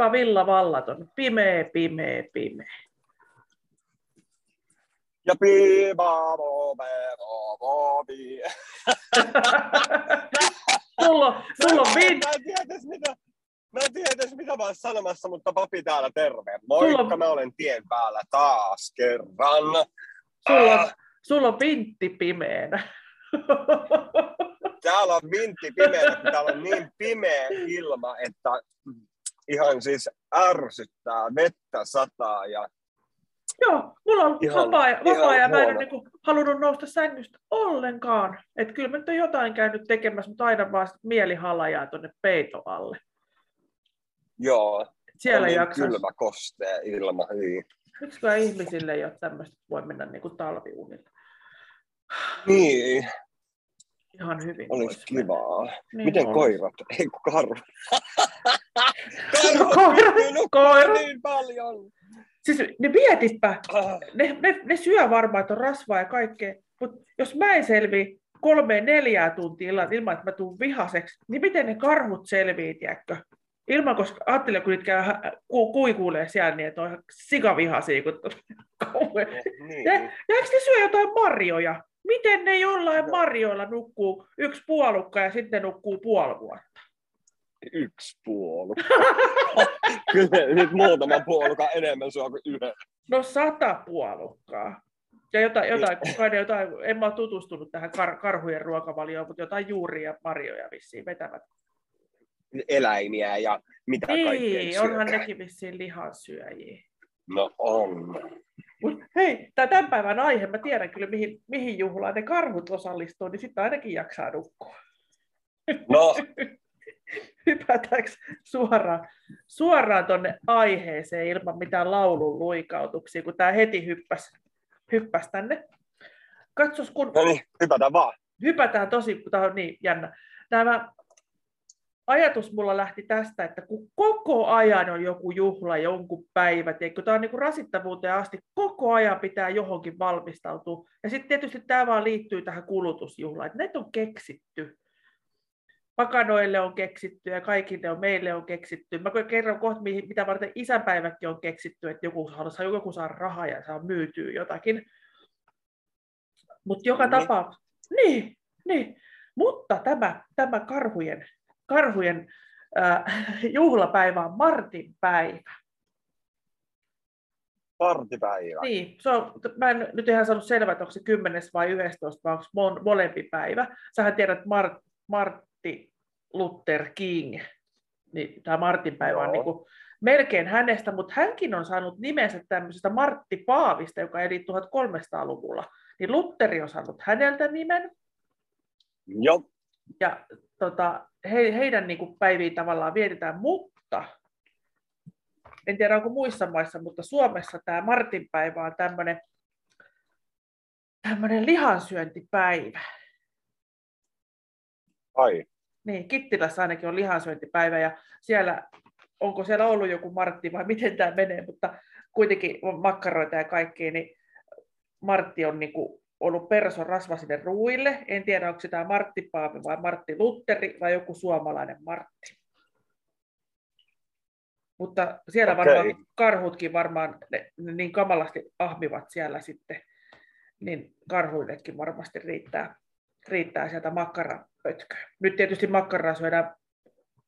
Pipa Villa Vallaton. Pimeä, pimeä, pimeä. Ja pipa momero mobi. sulla, on- sulla on Mä vin... en tiedä edes mitä, mä en tiedä edes mitä mä oon sanomassa, mutta papi täällä terve. Moikka, Sulla mä olen tien päällä taas kerran. Sulla, Ah, sulla on vintti pimeänä. täällä on vintti pimeä, kun täällä on niin pimeä ilma, että ihan siis ärsyttää, vettä sataa ja Joo, mulla on Ihan- vapaa, ihan vapaa ja mä en ole niinku halunnut nousta sängystä ollenkaan. Että kyllä mä nyt on jotain käynyt tekemässä, mutta aina vaan mieli halajaa tuonne peiton alle. joo, Siellä on niin kylmä kostea ilma. Hyi. Miksiköhän ihmisille ei ole tämmöistä, että voi mennä niinku talviunille. Niin, Ihan hyvin. olisi mennä. kivaa. Niin Miten olisi. koirat? Ei kun karhu. Nukkumaan koirat. niin paljon. Siis ne mietitpä, Ah, ne, ne, ne syö varmaan, että on rasvaa ja kaikkea, mutta jos mä en selvi kolme neljää tuntia illan ilman, että mä tuun vihaseksi, niin miten ne karhut selvii, tiedätkö? Ilman, koska ajattelen, kun niitä käy hä- ku, kuikuilee siellä, niin että on ihan sikavihaisia. Kun... niin. Ja, ja eikö ne syö jotain marjoja? Miten ne jollain marjoilla nukkuu yksi puolukka ja sitten nukkuu puoli vuotta? Yksi puolukka. Kyllä nyt muutama puolukka enemmän sua kuin yhden. No sata puolukkaa. Ja jotain, jotain, ne jotain, en mä ole tutustunut tähän kar, karhujen ruokavalioon, mutta jotain juuria ja marjoja vissiin vetävät. Eläimiä ja mitä kaikkea Niin, onhan nekin vissiin lihansyöjiä. No on. Mut hei, tämä tämän päivän aihe, mä tiedän kyllä mihin, mihin juhlaan ne karhut osallistuu, niin sitten ainakin jaksaa nukkua. No, Hypätäänkö suoraan, suoraan tuonne aiheeseen ilman mitään laulun luikautuksia, kun tämä heti hyppäsi hyppäs tänne. Katsos, kun no niin, hypätään vaan. hypätään tosi, kun tämä on niin jännä. Tämä ajatus mulla lähti tästä, että kun koko ajan on joku juhla, jonkun päivä, tiedätkö, tämä on niin kuin rasittavuuteen asti, koko ajan pitää johonkin valmistautua. Ja sitten tietysti tämä vaan liittyy tähän kulutusjuhlaan, että näitä on keksitty. Pakanoille on keksitty ja kaikille on, meille on keksitty. Mä kerron kohta, mitä varten isänpäivätkin on keksitty, että joku, haluaa, joku saa rahaa ja saa myytyä jotakin. Mutta joka Niin. tapauksessa, niin, niin. Mutta tämä, tämä karhujen, karhujen äh, juhlapäivä on Martin päivä. Partipäivä. Niin, se on, mä en nyt ihan saanut selvää, että onko se 10 vai 11 vai onko molempi päivä. Sähän tiedät Mart, Martti Luther King, niin tämä Martin päivä on niin kuin melkein hänestä, mutta hänkin on saanut nimensä tämmöisestä Martti Paavista, joka eli 1300-luvulla. Niin Lutteri on saanut häneltä nimen, Joo. ja tota, he, heidän niin kuin päiviä tavallaan vietetään, mutta en tiedä onko muissa maissa, mutta Suomessa tämä Martinpäivä on tämmöinen tämmöinen lihansyöntipäivä. Ai. Niin, Kittilässä ainakin on lihansyöntipäivä ja siellä, onko siellä ollut joku Martti vai miten tämä menee, mutta kuitenkin on makkaroita ja kaikkea, niin Martti on niin kuin ollut person rasva sinne ruuille. En tiedä, onko tämä Martti Paavi vai Martti Lutteri vai joku suomalainen Martti. Mutta siellä Okei. varmaan karhutkin varmaan ne, ne niin kamalasti ahmivat siellä sitten, niin karhuillekin varmasti riittää, riittää sieltä makkarapötköä. Nyt tietysti makkaraa syödään,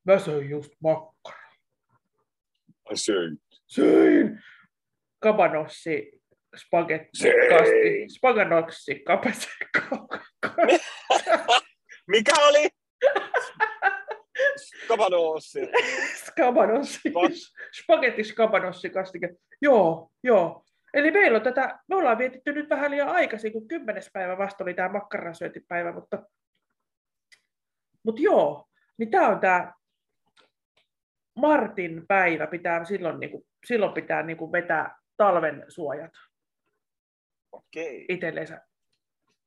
mä söin just makkara. Ai söin. Söin! Kabanossi, spagetti, kasti, spaganossi, kapes, Mikä oli? Skabanossi, Kas. spagetti, skabanossi, kastike. Joo, joo. Eli meillä on tätä, me ollaan vietetty nyt vähän liian aikaisin, kun kymmenes päivä vasta oli tämä makkarasyöntipäivä, mutta, mutta joo, niin tämä on tämä Martin päivä, pitää silloin, niin kuin, silloin pitää niin kuin vetää talven suojat Okei. itsellensä.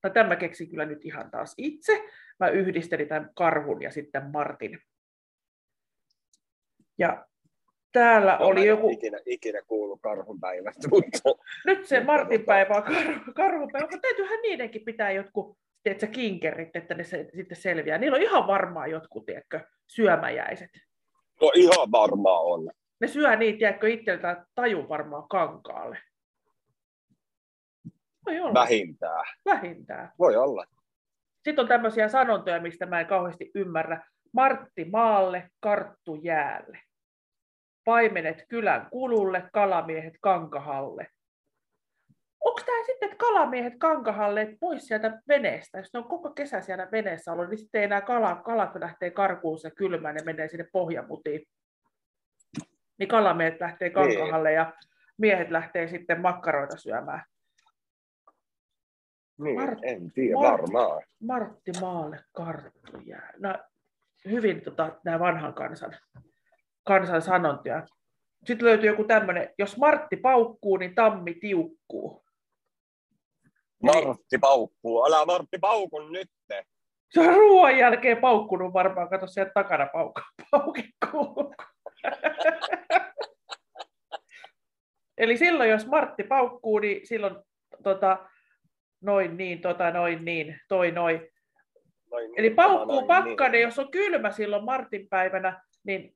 Tai tämän mä keksin kyllä nyt ihan taas itse. Mä yhdistelin tämän karhun ja sitten Martin. Ja täällä Mä oli joku, Ikinä, ikinä kuullut karhun päivästä, mutta nyt se Martin päivä on karhu, karhupäivä, mutta täytyyhän niidenkin pitää jotkut tiedätkö, kinkerit, että ne se, sitten selviää. Niillä on ihan varmaan jotkut tiedätkö, syömäjäiset. no ihan varmaan on. Ne syö niitä, tiedätkö, itseltään taju varmaan kankaalle. Voi olla. Vähintään. Vähintään. Voi olla. Sitten on tämmöisiä sanontoja, mistä mä en kauheasti ymmärrä. Martti maalle, karttu jäälle. Paimenet kylän kululle, kalamiehet kankahalle. Onko tämä sitten, että kalamiehet kankahalle pois sieltä veneestä? Jos ne on koko kesä siellä veneessä ollut, niin sitten ei enää kala, kalat lähtee karkuun se kylmään ne menee sinne pohjamutiin. Niin kalamiehet lähtee kankahalle ja miehet lähtee sitten makkaroita syömään. Niin, Mart- en tiedä, Mart- varmaan. Martti Maalle karttu jää. No, hyvin tota, nämä vanhan kansan, kansan sanontoja. Sitten löytyy joku tämmöinen, jos Martti paukkuu, niin tammi tiukkuu. Martti paukkuu. Älä Martti paukun nyt. Se on ruoan jälkeen paukkunut varmaan, kato sieltä takana paukka, paukikkuu. Eli silloin, jos Martti paukkuu, niin silloin tota, noin niin, tota, noin niin, toi noin. Noin, Eli niin, paukkuu noin, pakkanen, niin. jos on kylmä silloin Martin päivänä, niin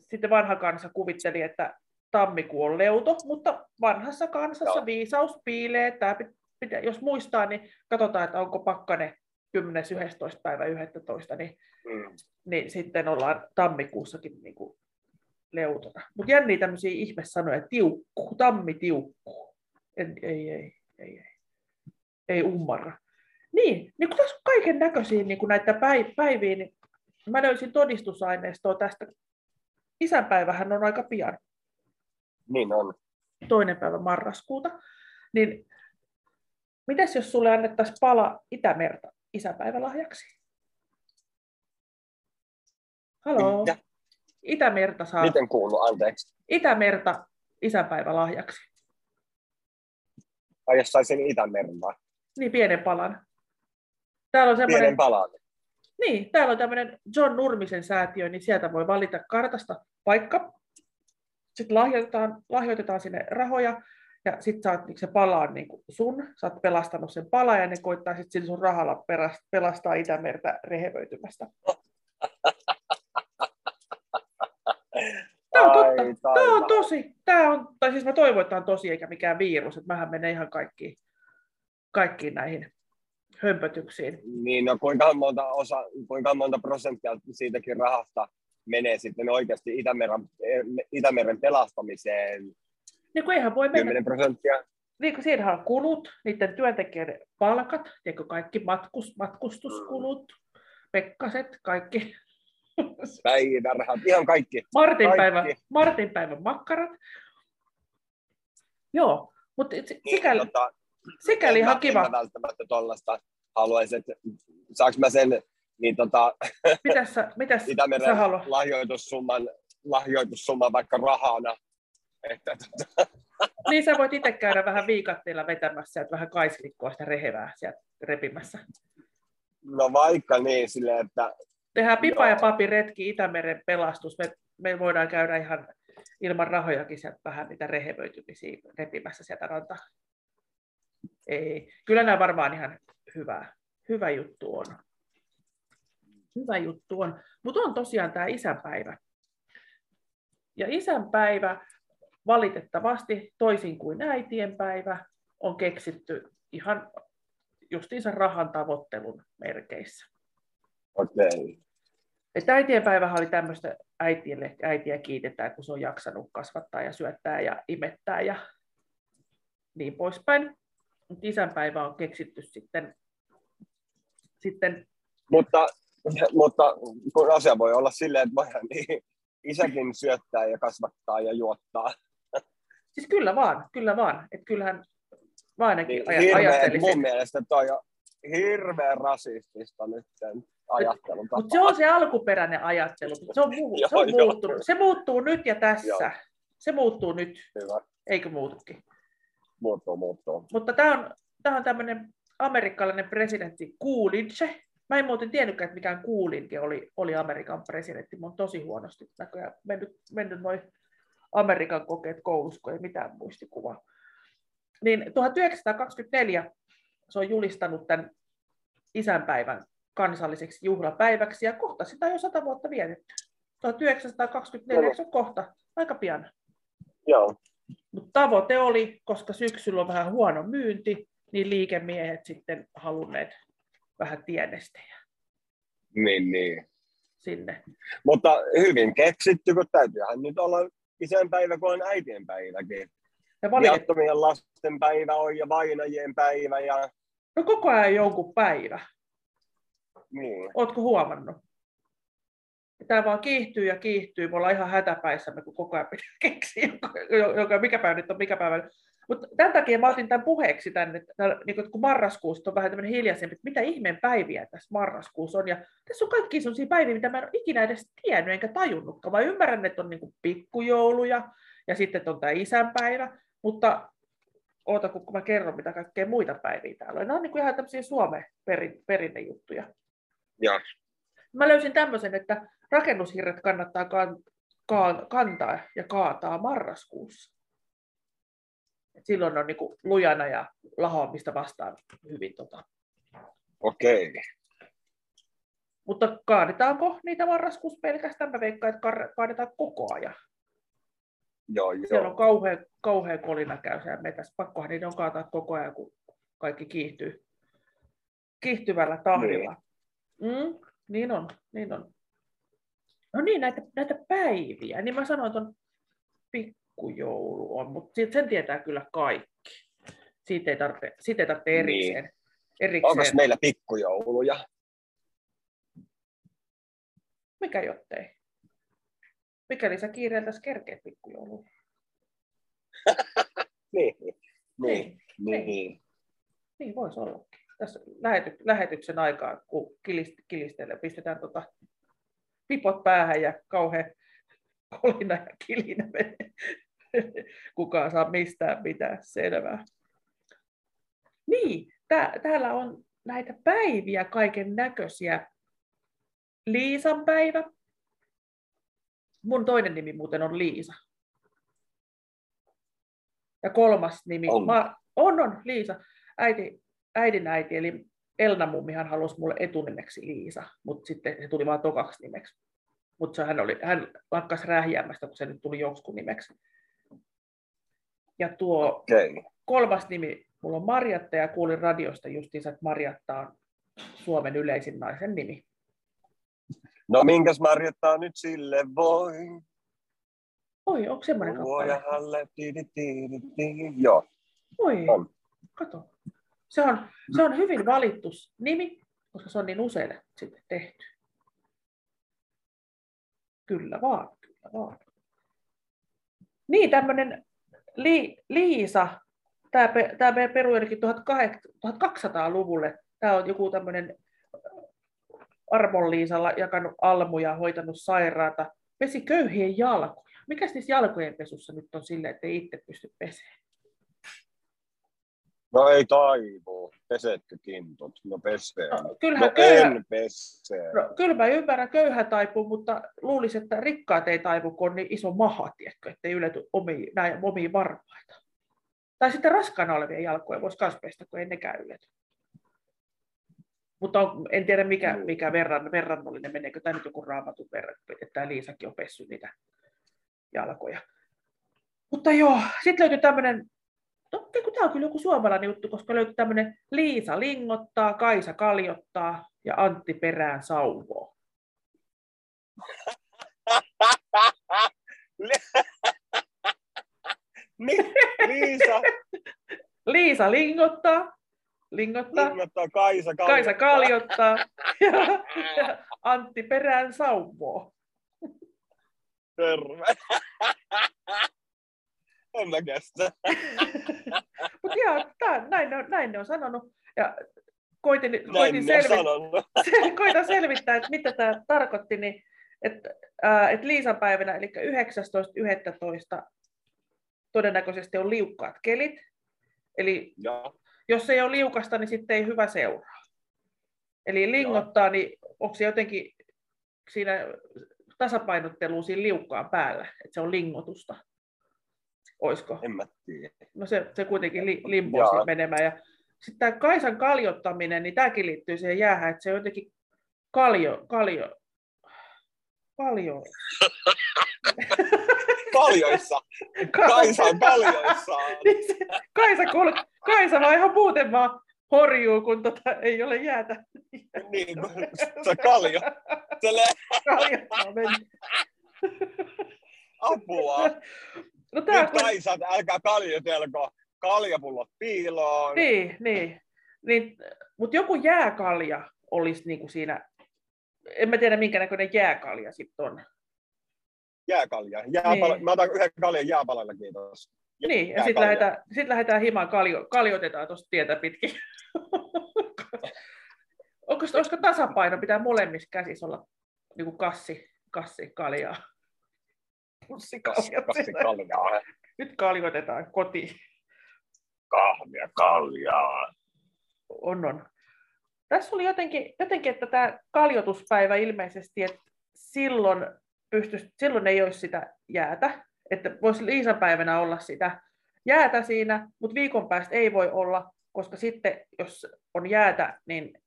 sitten vanha kansa kuvitteli, että tammikuu on leuto, mutta vanhassa kansassa Joo. viisaus piilee. Tämä pitää, jos muistaa, niin katsotaan, että onko pakkane 10.11. päivä 11. Niin, Mm. niin sitten ollaan tammikuussakin niin kuin leutona. Mutta jänniä tämmöisiä ihmesanoja, tiukkuu, tammi tiukkuu. En, ei, ei, ei, ei. Ei ummarra. Niin, niin kun tässä on kaiken näköisiä niin näitä päi- päiviä, niin mä löysin todistusaineistoa tästä. Isänpäivähän on aika pian, Niin on. toinen päivä marraskuuta. Niin mitäs jos sulle annettaisiin pala Itämerta isäpäivälahjaksi? Haloo? Mitä? Itämerta saa Miten kuuluu, anteeksi. Itämerta isänpäivälahjaksi. Ai jos saisin Itämermaa. Niin pienen palan. Täällä on Pienen semmoinen, palan. niin, täällä on tämmöinen John Nurmisen säätiö, niin sieltä voi valita kartasta paikka. Sitten lahjoitetaan, lahjoitetaan sinne rahoja ja sitten saat, niin se pala on niin kuin sun, sä oot pelastanut sen pala ja ne koittaa sitten sillä sun rahalla pelastaa Itämertä rehevöitymästä. Tämä on totta. Ai, Tämä on tosi. Tämä on, tai siis mä toivon, että tämä on tosi eikä mikään virus, että mähän menee ihan kaikkiin, kaikkiin näihin hömpötyksiin. Niin, no kuinka monta, osa, kuinka monta prosenttia siitäkin rahasta menee sitten oikeasti Itämeren, Itämeren pelastamiseen? Niin kuin eihän voi mennä 10 prosenttia? niin kuin siinähän on kulut, niiden työntekijöiden palkat, tiedätkö, kaikki matkus, matkustuskulut, pekkaset, kaikki. Päivärahat, ihan kaikki. Martin Kaikki. päivän, Martin päivän makkarat. Joo, mutta sikäli, tota, sikäli en ihan kiva. En mä välttämättä tuollaista haluaisin, että saanko mä sen niin tota, Mitäs sä, mitäs sä Itämeren haluat? lahjoitussumman, lahjoitussumman vaikka rahana. Että, tota, Niin sä voit itse käydä vähän viikatteilla vetämässä sieltä vähän kaislikkoa sitä rehevää sieltä repimässä. no vaikka niin silleen, että Tehdään pipa ja Joo. papi retki Itämeren pelastus. Me, me voidaan käydä ihan ilman rahojakin sieltä vähän niitä rehevöitymisiä repimässä sieltä rantaa. Ei. Kyllä nämä varmaan ihan hyvä, hyvä juttu on. Hyvä juttu on. Mutta on tosiaan tämä isänpäivä. Ja isänpäivä valitettavasti toisin kuin äitienpäivä on keksitty ihan justiinsa rahan tavoittelun merkeissä. okei. Että äitienpäivähän oli tämmöistä äitille, äitiä kiitetään, kun se on jaksanut kasvattaa ja syöttää ja imettää ja niin poispäin. Mutta isänpäivä on keksitty sitten, sitten Mutta, mutta kun asia voi olla silleen, että niin, isäkin syöttää ja kasvattaa ja juottaa. Siis kyllä vaan, kyllä vaan. Että kyllähän mä ainakin Niin, aja, hirveä, ajattelisin. mun mielestä toi on hirveän rasistista nyt sen ajattelun. Mutta se on se alkuperäinen ajattelu. Se on, muu, se on joo. muuttunut. Se muuttuu nyt ja tässä. Joo. Se muuttuu nyt, Hyvä. eikö muutukin? Muuttuu, muuttuu. Mutta tämä on, tämä on tämmöinen amerikkalainen presidentti Coolidge. Mä en muuten tiennytkään, että mikään Coolidge oli, oli Amerikan presidentti. Mä oon tosi huonosti näköjään mennyt, mennyt noin Amerikan kokeet koulussa, kun ei mitään muistikuvaa. Niin 1924 se on julistanut tämän isänpäivän kansalliseksi juhlapäiväksi ja kohta sitä on jo sata vuotta vietetty. 1924, eikö se ole kohta? Aika pian. Joo. Mutta tavoite oli, koska syksyllä on vähän huono myynti, niin liikemiehet sitten halunneet vähän tienestejä Niin, niin. sinne. Mutta hyvin keksitty, kun täytyyhän nyt olla isänpäivä, kun on äitienpäiväkin. Ja valitettavasti, Viattomien lasten päivä on ja vainajien päivä ja no koko ajan jonkun päivä. niin. Ootko huomannut? Tämä vaan kiihtyy ja kiihtyy. Me ollaan ihan hätäpäissämme, kun koko ajan pitää keksiä, joka, mikä päivä nyt on, mikä päivä. Mutta tämän takia mä otin tämän puheeksi tänne, että niin kun marraskuusta on vähän tämmöinen hiljaisempi, että mitä ihmeen päiviä tässä marraskuussa on. Ja tässä on kaikki sellaisia päiviä, mitä mä en ole ikinä edes tiennyt enkä tajunnutkaan. Mä ymmärrän, että on niin pikkujouluja ja sitten on tämä isänpäivä, mutta oota, kun mä kerron, mitä kaikkea muita päiviä täällä on. Nämä on niin kuin ihan tämmöisiä Suomen perin, perinnejuttuja. Ja, Mä löysin tämmöisen, että rakennushirret kannattaa kan, ka, kantaa ja kaataa marraskuussa. Et silloin on niinku lujana ja lahoamista vastaan hyvin. Tota. okei. Mutta kaadetaanko niitä marraskuussa pelkästään? Mä veikkaan, että kaadetaan koko ajan. Joo, Siellä on joo. kauhean, kauhean kolina käy siellä metässä. Pakkohan niitä on kaataa koko ajan, kun kaikki kiihtyy kiihtyvällä tahdilla. Mm, niin on, niin on. No niin, näitä, näitä päiviä. Niin mä sanoin, että on pikkujoulu on, mutta sen tietää kyllä kaikki. Siitä ei tarvitse, siitä ei tarvitse erikseen. Onko erikseen. meillä pikkujouluja? Mikä jottei? Mikäli sä kiireeltäs kerkeet pikkujouluun. Niin, niin, Niin, niin. niin voisi ollakin. Tässä lähety, lähetyksen aikaa, kun kilist, kilistelee, pistetään tota pipot päähän ja kauhean kolina ja kilinä menee. Kukaan saa mistään mitään selvää. Niin, tää, täällä on näitä päiviä kaiken näköisiä. Liisan päivä. Mun toinen nimi muuten on Liisa. Ja kolmas nimi On. Ma, on, on Liisa. Äiti, äidin äiti, eli Elna mummihan halusi mulle etunimeksi Liisa, mutta sitten se tuli vaan tokaksi nimeksi. Mutta hän, oli, hän lakkas rähjäämästä, kun se nyt tuli joksikun nimeksi. Ja tuo Okei. kolmas nimi, mulla on Marjatta ja kuulin radiosta justiinsa, että Marjatta on Suomen yleisin naisen nimi. No minkäs Marjatta nyt sille voi? Oi, onko semmoinen kappale? Luojahalle, tiidi, tiidi, tiidi. Joo, Oi, on. kato. Se on, se on hyvin valittu nimi, koska se on niin usein sitten tehty. Kyllä vaan, kyllä vaan. Niin, tämmöinen Li, Liisa, tämä, tämä peruu jonnekin 1200-luvulle. Tämä on joku tämmöinen Armon Liisalla jakanut almuja, hoitanut sairaata, pesi köyhien jalkoja. Mikäs niissä jalkojen pesussa nyt on silleen, että itse pysty pesemään? No ei taivu. Pesetkö kintut? No pesee. No, kyllähän No köyhä, en pesee. No, kyllä mä ymmärrän, köyhä taipuu, mutta luulisin, että rikkaat ei taivu, kun on niin iso maha, tiedätkö, ettei ylety omiin, näin, omiin varpaita. Tai sitten raskaana olevia jalkoja voisi myös pestä, kun ei nekään ylety. Mutta on, en tiedä, mikä, Mm. mikä verran, verrannollinen, meneekö tämä nyt joku raamatun verran, että tämä Liisakin on pessy niitä jalkoja. Mutta joo, sitten löytyi tämmöinen, no tämä on kyllä joku suomalainen juttu, koska löytyi tämmöinen Liisa lingottaa, Kaisa kaljottaa ja Antti perään sauvoo. Liisa, Liisa lingottaa, lingottaa, Lingottaa Kaisa, Kaisa. Kaisa kaljottaa ja, ja Antti perään sauvoo. Terve. En mä kestä. Mutta joo, tää, näin, ne on, näin ne on sanonut. Ja koitin, Näin koitin, selvi, koitan selvittää, että mitä tämä tarkoitti, niin että, ää, että Liisan päivänä, eli 19.11. todennäköisesti on liukkaat kelit. Eli Joo. jos ei ole liukasta, niin sitten ei hyvä seuraa. Eli lingottaa, niin onko se jotenkin siinä tasapainottelu siinä liukkaan päällä, että se on lingotusta? Oisko? En mä tiedä. No se, se kuitenkin li, siitä menemään. Ja sitten tämä Kaisan kaljottaminen, niin tämäkin liittyy siihen jäähän, että se on jotenkin kaljo, kaljo. Paljon. Kaljoissa. Kaisa on kaljoissaan. Niin se- Kaisa, kuule, Kaisa vaan ihan muuten vaan horjuu, kun tota, ei ole jäätä. Niin, se kaljo. Se meni. apua. No tää, Nyt Kaisat, älkää kaljotelko. Kaljapullot piiloon. Niin, niin. niin Mutta joku jääkalja olisi niinku siinä, en mä tiedä minkä näköinen jääkalja sitten on. Jääkalja. Jääpala. Niin. Mä otan yhden kaljan jääpalalla, kiitos. Niin, ja sitten lähdetään, sit lähdetään himaan, kaljo, kaljotetaan tuosta tietä pitkin. Onko, olisiko tasapaino, pitää molemmissa käsissä olla niin kuin kassi, kassi kaljaa. Pussi Kassi, kaljaa. kassi kaljaa. Nyt kaljotetaan kotiin. Kahvia kaljaa. On, on. Tässä oli jotenkin, jotenkin että tämä kaljotuspäivä ilmeisesti, että silloin, pystyisi, silloin ei olisi sitä jäätä, että voisi Liisan päivänä olla sitä jäätä siinä, mutta viikon päästä ei voi olla, koska sitten jos on jäätä, niin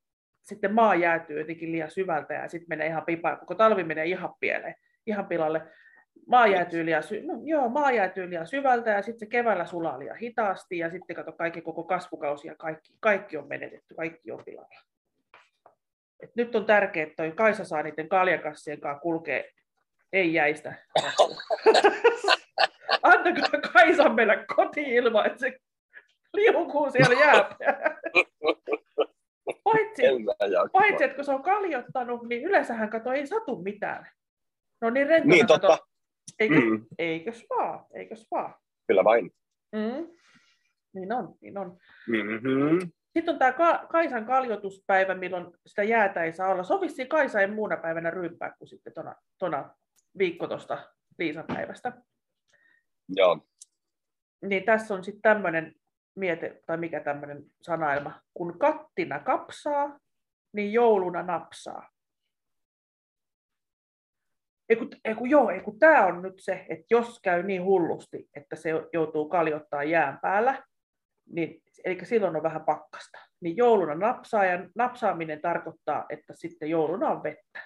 sitten maa jäätyy jotenkin liian syvältä ja sitten menee ihan pipaan, koko talvi menee ihan pieleen, ihan pilalle. Maa jäätyy liian, sy- no, joo, maa jäätyy liian syvältä ja sitten se keväällä sulaa liian hitaasti ja sitten kato kaikki koko kasvukausi ja kaikki, kaikki on menetetty, kaikki on pilalla. Et nyt on tärkeää, että toi Kaisa saa niiden kaljakassien kanssa kulkea, ei jäistä. Antakaa Kaisa mennä kotiin ilman, että se liukuu siellä jääpää. Paitsi, paitsi, että kun se on kaljottanut, niin yleensähän kato ei satu mitään. No niin rentona Niin, totta. kato. Eikö, Mm, eikös vaan, eikös vaan. kyllä vain. Mm. Niin on, niin on. Mm-hmm. Sitten on tämä Ka- Kaisan kaljotuspäivä, milloin sitä jäätä ei saa olla. Vissiin Kaisa ei muuna päivänä ryyppää kuin sitten tona, tona viikko tuosta Liisan päivästä. Joo. Niin tässä on sitten tämmöinen miete, tai mikä tämmöinen sanailma, kun kattina kapsaa, niin jouluna napsaa. Ei kun, ei kun, joo, ei kun tämä on nyt se, että jos käy niin hullusti, että se joutuu kaljottaa jään päällä, niin, eli silloin on vähän pakkasta, niin jouluna napsaa, ja napsaaminen tarkoittaa, että sitten jouluna on vettä.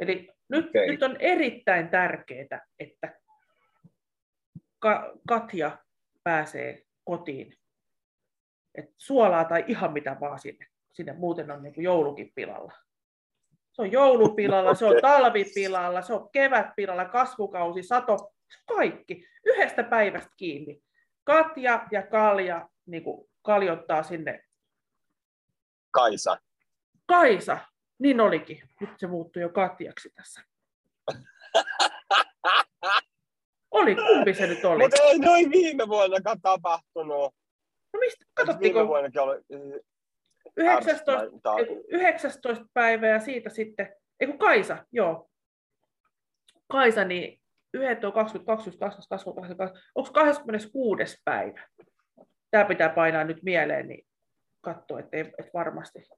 Eli nyt, Okei. nyt on erittäin tärkeää, että Ka- Katja pääsee kotiin. Et suolaa tai ihan mitä vaan sinne. Sinne muuten on niin joulukin pilalla. Se on joulupilalla, se on talvipilalla, se on kevätpilalla, kasvukausi, sato, kaikki. Yhdestä päivästä kiinni. Katja ja Kalja niin kuin kaljottaa sinne. Kaisa. Kaisa, niin olikin. Nyt se muuttui jo Katjaksi tässä. Oli, kumpi se nyt oli? Mutta ei noin viime vuonna tapahtunut. No mistä, katsottiinko Viime vuonnakin oli... 19, Tai- ei kun 19 päivää ja siitä sitten, ei kun Kaisa, joo. Kaisa, niin 11, 20, 20, 20, 20, 20, onko 26. päivä? Tämä pitää painaa nyt mieleen, niin katsoa, ettei et varmasti.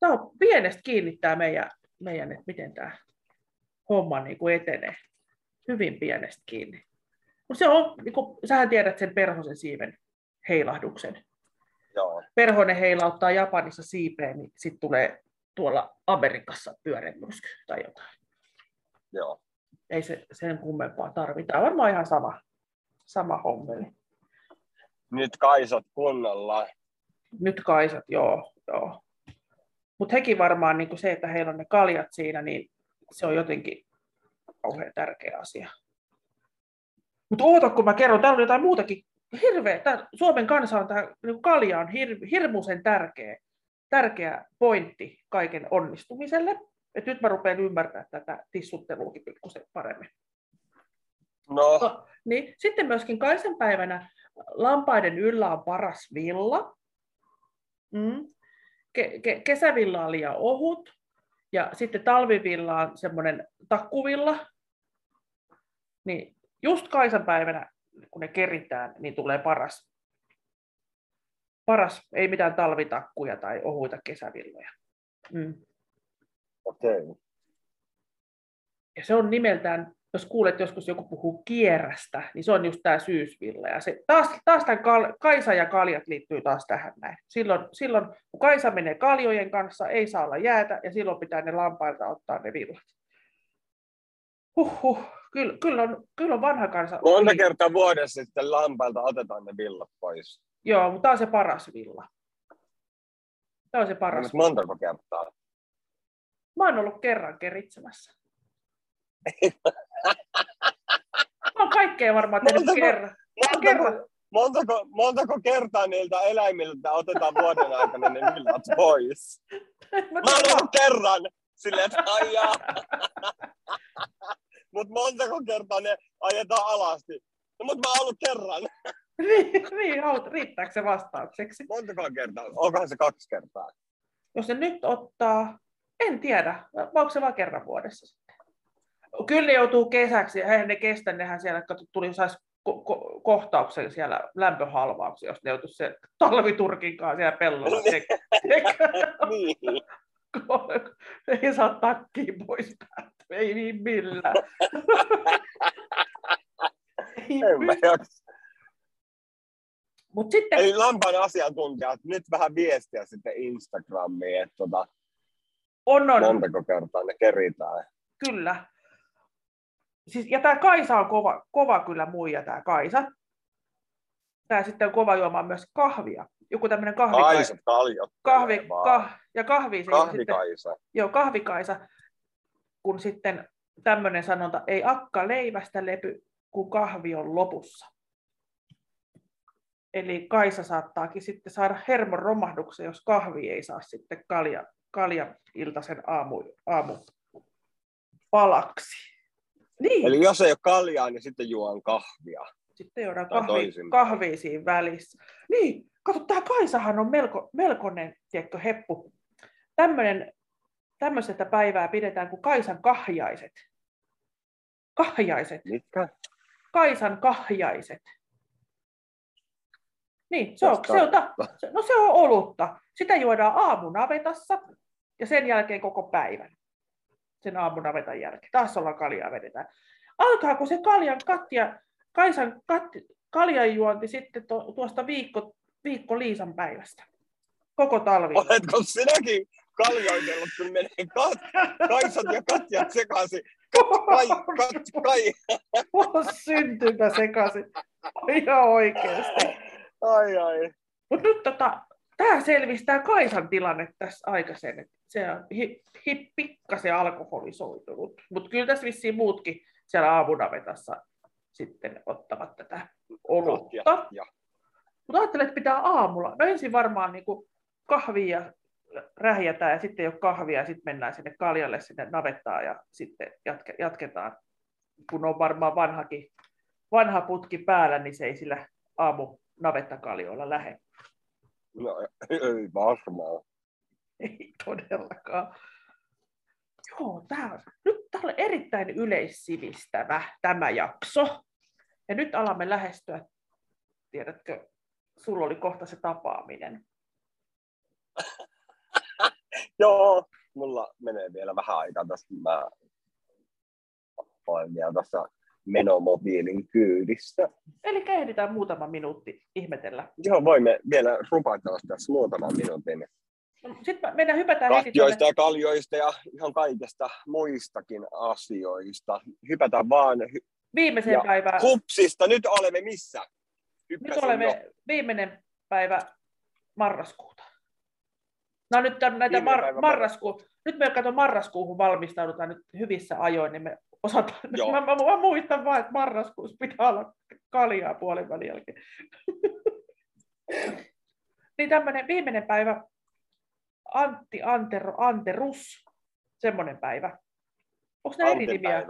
Tämä on pienestä kiinni tämä meidän, meidän että miten tämä homma niin kuin etenee. Hyvin pienestä kiinni. Mutta se on, niin kuin, sähän tiedät sen perhosen siiven heilahduksen Joo. perhonen heilauttaa Japanissa siipeen, niin sitten tulee tuolla Amerikassa pyörämyrsky tai jotain. Joo. Ei se sen kummempaa tarvita. Varmaan ihan sama, sama hommeli. Nyt kaisat kunnolla. Nyt kaisat, joo. joo. Mutta hekin varmaan niin se, että heillä on ne kaljat siinä, niin se on jotenkin kauhean tärkeä asia. Mutta oota, kun mä kerron, täällä on jotain muutakin. Hirveä, tää, Suomen kansa on tähän, niin kalja on hir, hirmuisen tärkeä, tärkeä pointti kaiken onnistumiselle. Et nyt mä rupean ymmärtämään tätä tissutteluakin pikkusen paremmin. No, No, niin, sitten myöskin Kaisan päivänä lampaiden yllä on paras villa. Mm. Ke- ke- kesävilla on liian ohut. Ja sitten talvivilla on semmoinen takkuvilla. Niin just Kaisan päivänä, kun ne keritään, niin tulee paras. Paras, ei mitään talvitakkuja tai ohuita kesävilloja. Mm. okei. Okay. Ja se on nimeltään jos kuulet joskus joku puhuu kierrästä, niin se on just tämä syysvilla. Ja se, taas, taas tämän Kal- Kaisa ja kaljat liittyy taas tähän näin. Silloin, silloin, kun Kaisa menee kaljojen kanssa, ei saa olla jäätä, ja silloin pitää ne lampailta ottaa ne villat. Huhhuh, kyllä, kyllä, on, kyllä on vanha kansa. Monta kertaa vuodessa sitten lampailta otetaan ne villat pois. Joo, mutta tämä on se paras villa. Tämä on se paras. Mutta montako kertaa? Mä oon ollut kerran keritsemässä. Mä oon kaikkea varmaan tehnyt Montako- kerran. kerran. Montako, montako, montako kertaa niiltä eläimiltä otetaan vuoden aikana ne villat pois? Mä Mä oon ollut kerran silleen, että aijaa. Mut montako kertaa ne ajetaan alasti? No, mut mä oon ollut kerran. niin, niin, riittääkö se vastaukseksi? Montako kertaa? Onkohan se kaksi kertaa? Jos ne nyt ottaa, en tiedä, onko se vain kerran vuodessa sitten? Kyllä ne joutuu kesäksi, eihän ne kestä, nehän siellä kato, tuli saisi ko- ko- kohtauksen siellä lämpöhalvauksia, jos ne joutuisi se talviturkin kanssa siellä pellolla. tek- Niin. ei saa takkiin pois päältä, ei niin millään. ei. Mutta sitten, Eli lampaan asiantuntijat, nyt vähän viestiä sitten Instagramiin, että tota, on, on, montako kertaa ne keritään. Kyllä. Siis, ja tämä Kaisa on kova, kova kyllä muija, tämä Kaisa. Tämä sitten on kova juomaan myös kahvia. Joku tämmöinen kahvi, Kaisat kaljot. kahvi, kah, ja kahvi, sitten, Kahvikaisa. joo, kahvikaisa, kun sitten tämmöinen sanonta, ei akka leivästä lepy, kun kahvi on lopussa. Eli Kaisa saattaakin sitten saada hermon romahduksen, jos kahvi ei saa sitten kalja, kalja iltaisen aamu, aamu palaksi. Niin. Eli jos ei ole kaljaa, niin sitten juon kahvia. Sitten juodaan kahvi, kahvia siinä välissä. Niin, kato, tämä Kaisahan on melko, melkoinen, tiedätkö, heppu. Tämmöinen, tämmöisestä päivää pidetään kuin Kaisan kahjaiset. Kahjaiset. Mitkä? Kaisan kahjaiset. Niin, se on, se on, no se on olutta. Sitä juodaan aamunavetassa ja sen jälkeen koko päivän. Sen aamunavetan jälkeen. Taas ollaan kaljaa vedetään. Alkaako se kaljan kattia, Kaisan katti, kaljanjuonti sitten to, tuosta viikko, viikko Liisan päivästä? Koko talvi. Oletko sinäkin kaljoitellut, kun menee kat, kaisat ja katjat sekaisin? Kai, kat, kai. Mulla on syntymä sekaisin. Ihan oikeasti. Ai ai. Mutta nyt tota, tämä selvistää Kaisan tilanne tässä aikaisemmin. että Se on hi, hi, pikkasen alkoholisoitunut. Mutta kyllä tässä vissiin muutkin siellä aamunavetassa sitten ottavat tätä olutta. Katja. Ja. Mutta ajattelen, että pitää aamulla. No ensin varmaan niin kahvia rähjätään ja sitten ei ole kahvia ja sitten mennään sinne kaljalle sinne navettaan ja sitten jatke, jatketaan. Kun on varmaan vanhakin, vanha putki päällä, niin se ei sillä aamu navettakaljoilla lähde. No, ei varmaan. Ei todellakaan. Joo, tää on, nyt tämä on erittäin yleissivistävä tämä jakso. Ja nyt alamme lähestyä, tiedätkö, sulla oli kohta se tapaaminen. Joo, mulla menee vielä vähän aikaa tästä. Mä olen vielä tässä menomobiilin kyydissä. Eli ehditään muutama minuutti ihmetellä. Joo, voimme vielä rupatella tässä muutaman minuutin Sitten meidän hypätään heti katjoista tuonne, ja kaljoista ja ihan kaikesta muistakin asioista. Hypätään vaan hy- viimeiseen ja päivään. hupsista. Nyt olemme missä? Nyt Hyppäsin jo. olemme viimeinen päivä marraskuuta. No nyt on näitä Viimeinen mar- päivä marrasku... Nyt me katson marraskuuhun valmistaudutaan nyt hyvissä ajoin, niin me osataan. Joo. Mä, mä, mä, muistan vaan, että marraskuussa pitää olla kaljaa puolen välin jälkeen. niin tämmöinen viimeinen päivä, Antti Antero, Anterus, semmoinen päivä. Onko ne eri nimiä?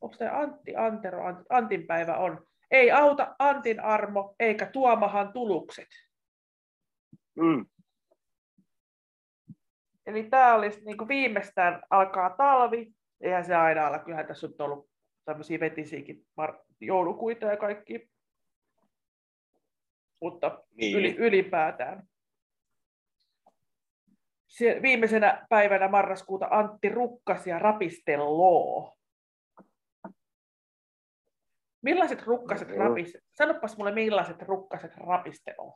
Onko se Antti Antero, Ant- Antin päivä on? Ei auta Antin armo eikä Tuomahan tulukset. Mm. Eli tämä olisi niin kuin viimeistään alkaa talvi. Eihän se aina ala. Kyllähän tässä on ollut tämmöisiä vetisiäkin joulukuita ja kaikki. Mutta Niin. yli, ylipäätään. Se, viimeisenä päivänä marraskuuta Antti Rukkas ja Rapisteloo. Millaiset rukkaset Mm. rapiste? Sanopas mulle, millaiset rukkaset rapiste on.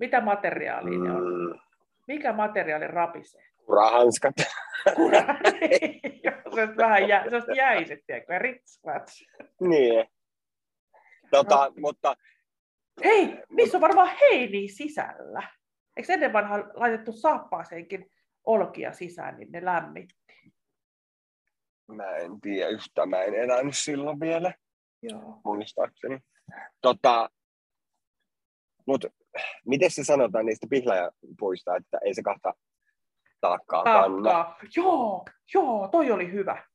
Mitä materiaalia ne on? Mm, Mikä materiaali rapisee? kurahanskat. se on vähän jä, se jäiset, tiedätkö, ja niin. Tota, mutta Hei, niissä on varmaan heiniä sisällä. Eikö ennen vanhaan laitettu saappaaseenkin olkia sisään, niin ne lämmitti? Mä en tiedä yhtään, mä en elänyt silloin vielä, Joo. muistaakseni. Tota, mut miten se sanotaan niistä pihlajapuista, että ei se kahta taakkaa kanna. Joo, joo, toi oli hyvä.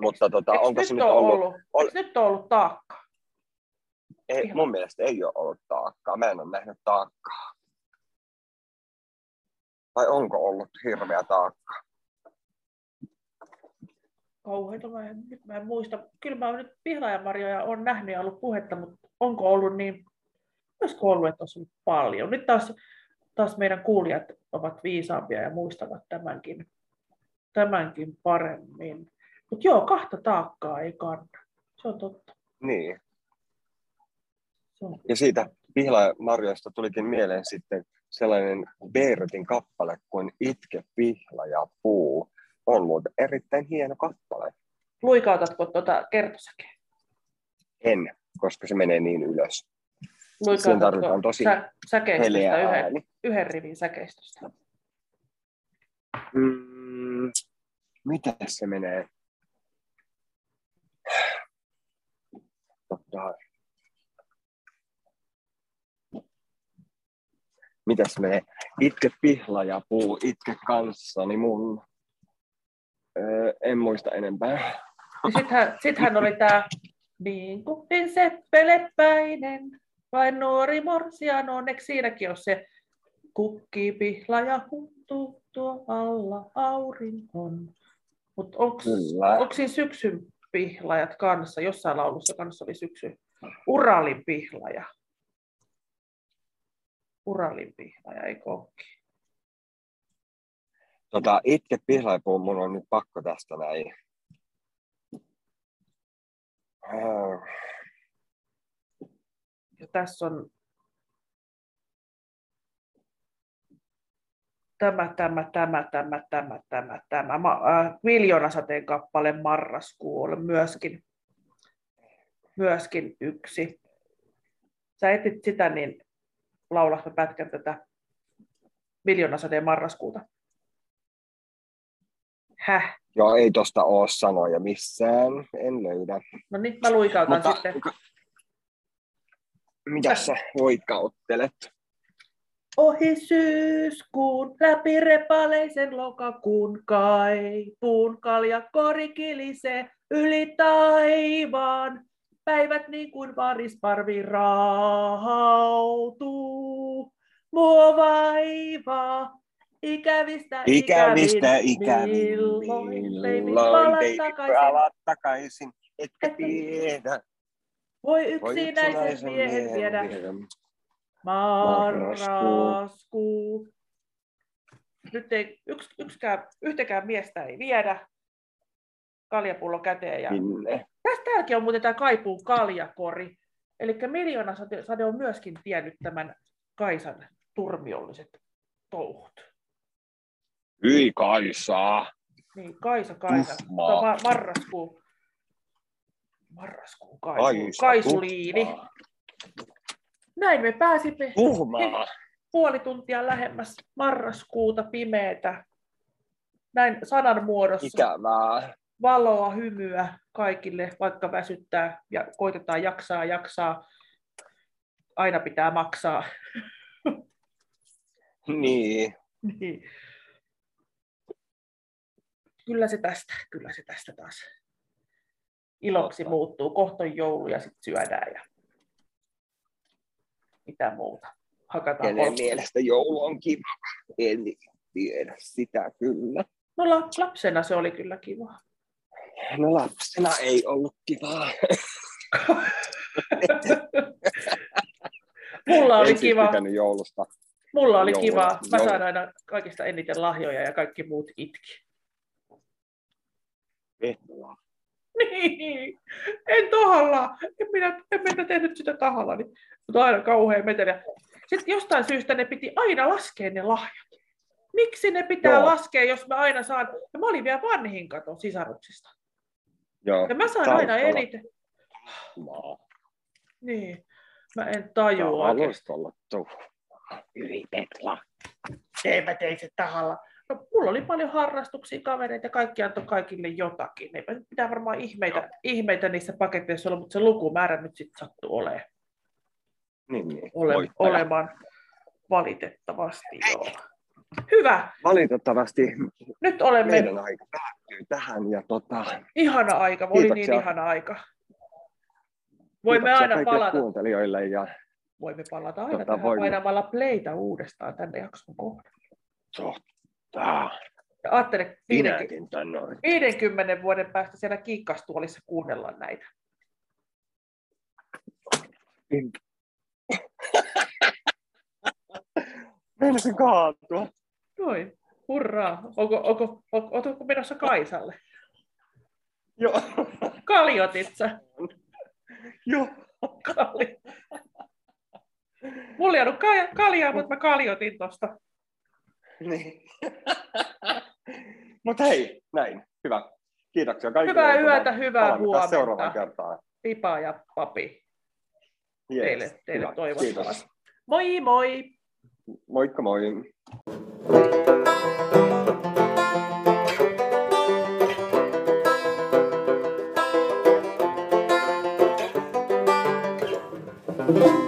Mutta tota, Eikö onko nyt se nyt ollut, ollut, ol- nyt ole ollut taakka? ei, Ihan. mun mielestä ei ole ollut taakkaa, mä en ole nähnyt taakkaa. Vai onko ollut hirveä taakka? Kauheita, mä en, nyt mä en muista. Kyllä mä nyt pihlaajamarjoja on nähnyt ja ollut puhetta, mutta onko ollut niin, olisiko ollut, että olisi ollut paljon. Nyt taas, taas meidän kuulijat ovat viisaampia ja muistavat tämänkin, tämänkin paremmin. Mutta joo, kahta taakkaa ei kanna. Se on totta. Niin. Se on. Ja siitä pihlajamarjoista tulikin mieleen sitten sellainen Beertin kappale kuin Itke pihlaja puu. On muuten erittäin hieno kappale. Luikautatko tuota kertosäkeä? En, koska se menee niin ylös. Luikautatko tarvitaan tosi sä, säkeistöstä yhden, ääni. yhden rivin säkeistöstä? Mm, miten se menee? Tota, Mitäs menee? Itke pihlaja puu, itke kanssani mun. Öö, en muista enempää. Sittenhän, sittenhän oli tämä niin kuin seppelepäinen, vain nuori morsian onneksi siinäkin on se kukki pihla ja huntuu tuo alla auringon. Mutta onko siinä syksyn pihlajat kanssa? Jossain laulussa kanssa oli syksy. Uralin pihlaja. Uralin pihlaja, eikö olekin? Tota, itke pihlaja puu, mun on nyt pakko tästä näin. Ja tässä on tämä, tämä, tämä, tämä, tämä, tämä, tämä. Ma, äh, Miljoonasateen kappale Marraskuu on myöskin, myöskin yksi. Sä etit sitä, niin laulas mä pätkän tätä Miljoonasateen Marraskuuta. Häh? Joo, ei tosta oo sanoja missään. En löydä. No niin, mä luikautan Mutta sitten. mitä sä voikauttelet? Ohi syyskuun, läpi repaleisen lokakuun kaipuun, kalja kori kilisee yli taivaan. Päivät niin kuin varisparvi raahautuu, mua vaivaa. Ikävistä, Ikävistä ikävin, milloin milloin palat takaisin. etkä Etkä tiedä. Voi yksinäisen miehen viedä. Marraskuu. Nyt ei yks, yksikään, yhtäkään miestä ei viedä kaljapullo käteen. Ja... Minne? Tästä täälläkin on muuten tämä Kaipuun kaljakori. Eli miljoona sade on myöskin tiennyt tämän Kaisan turmiolliset touhut. Hyi Kaisa. Niin, Kaisa, Kaisa. Tuhmaa. Ma- marraskuu. Marraskuu, Kaisu. Kaisa. Kaisuliini. tuhmaa. Näin me pääsimme Tuhmaa. puoli tuntia lähemmäs marraskuuta pimeätä. Näin sanan muodossa. Ikävää. Valoa, hymyä kaikille, vaikka väsyttää ja koitetaan jaksaa, jaksaa. Aina pitää maksaa. Niin. Niin. Kyllä se tästä, kyllä se tästä taas iloksi muuttuu. Kohta on joulu ja sitten syödään ja mitä muuta. Hakataan Kenen mielestä joulu on kiva? En tiedä sitä kyllä. No la- lapsena se oli kyllä kiva. No lapsena ei ollut kivaa. Mulla oli en siis kiva. joulusta. Mulla oli kiva. Mä saan aina kaikista eniten lahjoja ja kaikki muut itki. Petla. Niin, en tahalla. En minä, en minä tehnyt sitä tahalla, niin, mutta aina kauhean meteli. Sitten jostain syystä ne piti aina laskea ne lahjat. Miksi ne pitää Joo. laskea, jos mä aina saan... Ja mä olin vielä vanhin katon sisaruksista. Joo. Ja mä saan Taustalla. aina eniten. Maa. Niin, mä en tajua. Alustalla tuu. Yli Petla. Ei mä tein se tahalla. No, mulla oli paljon harrastuksia, kavereita, ja kaikki antoi kaikille jotakin. Eipä nyt pitää varmaan ihmeitä, ihmeitä niissä paketeissa olla, mutta se lukumäärä nyt sitten sattuu olemaan, Niin, niin. ole, voittaja. olemaan valitettavasti. Joo. Hyvä, Valitettavasti nyt olemme meidän aika päättyy tähän ja tota, ihana aika, oli niin Kiitoksia. ihana aika. Voimme kiitoksia aina palata, kuuntelijoille ja voimme palata aina Tota, tähän voimme. painamalla playtä uudestaan tänne jakson kohdalla. Totta, Ja ajattele, 50, minäkin tänne olen. 50 vuoden päästä siellä kiikkastuolissa kuunnellaan näitä. Meinasin kaatua. Noin, hurraa. Onko, onko, onko, onko menossa Kaisalle? Joo. Kaljotit sä? Joo. Kali. Mulla ei ollut ka- kaljaa, mutta mä kaljotin tosta. Niin. Mutta hei, näin. Hyvä. Kiitoksia kaikille. Hyvää yötä, hyvää huomenta. seuraavaan kertaan. Pipa ja papi Yes. teille, teille Hyvä. Kiitos. Moi moi! Moikka moi. Thank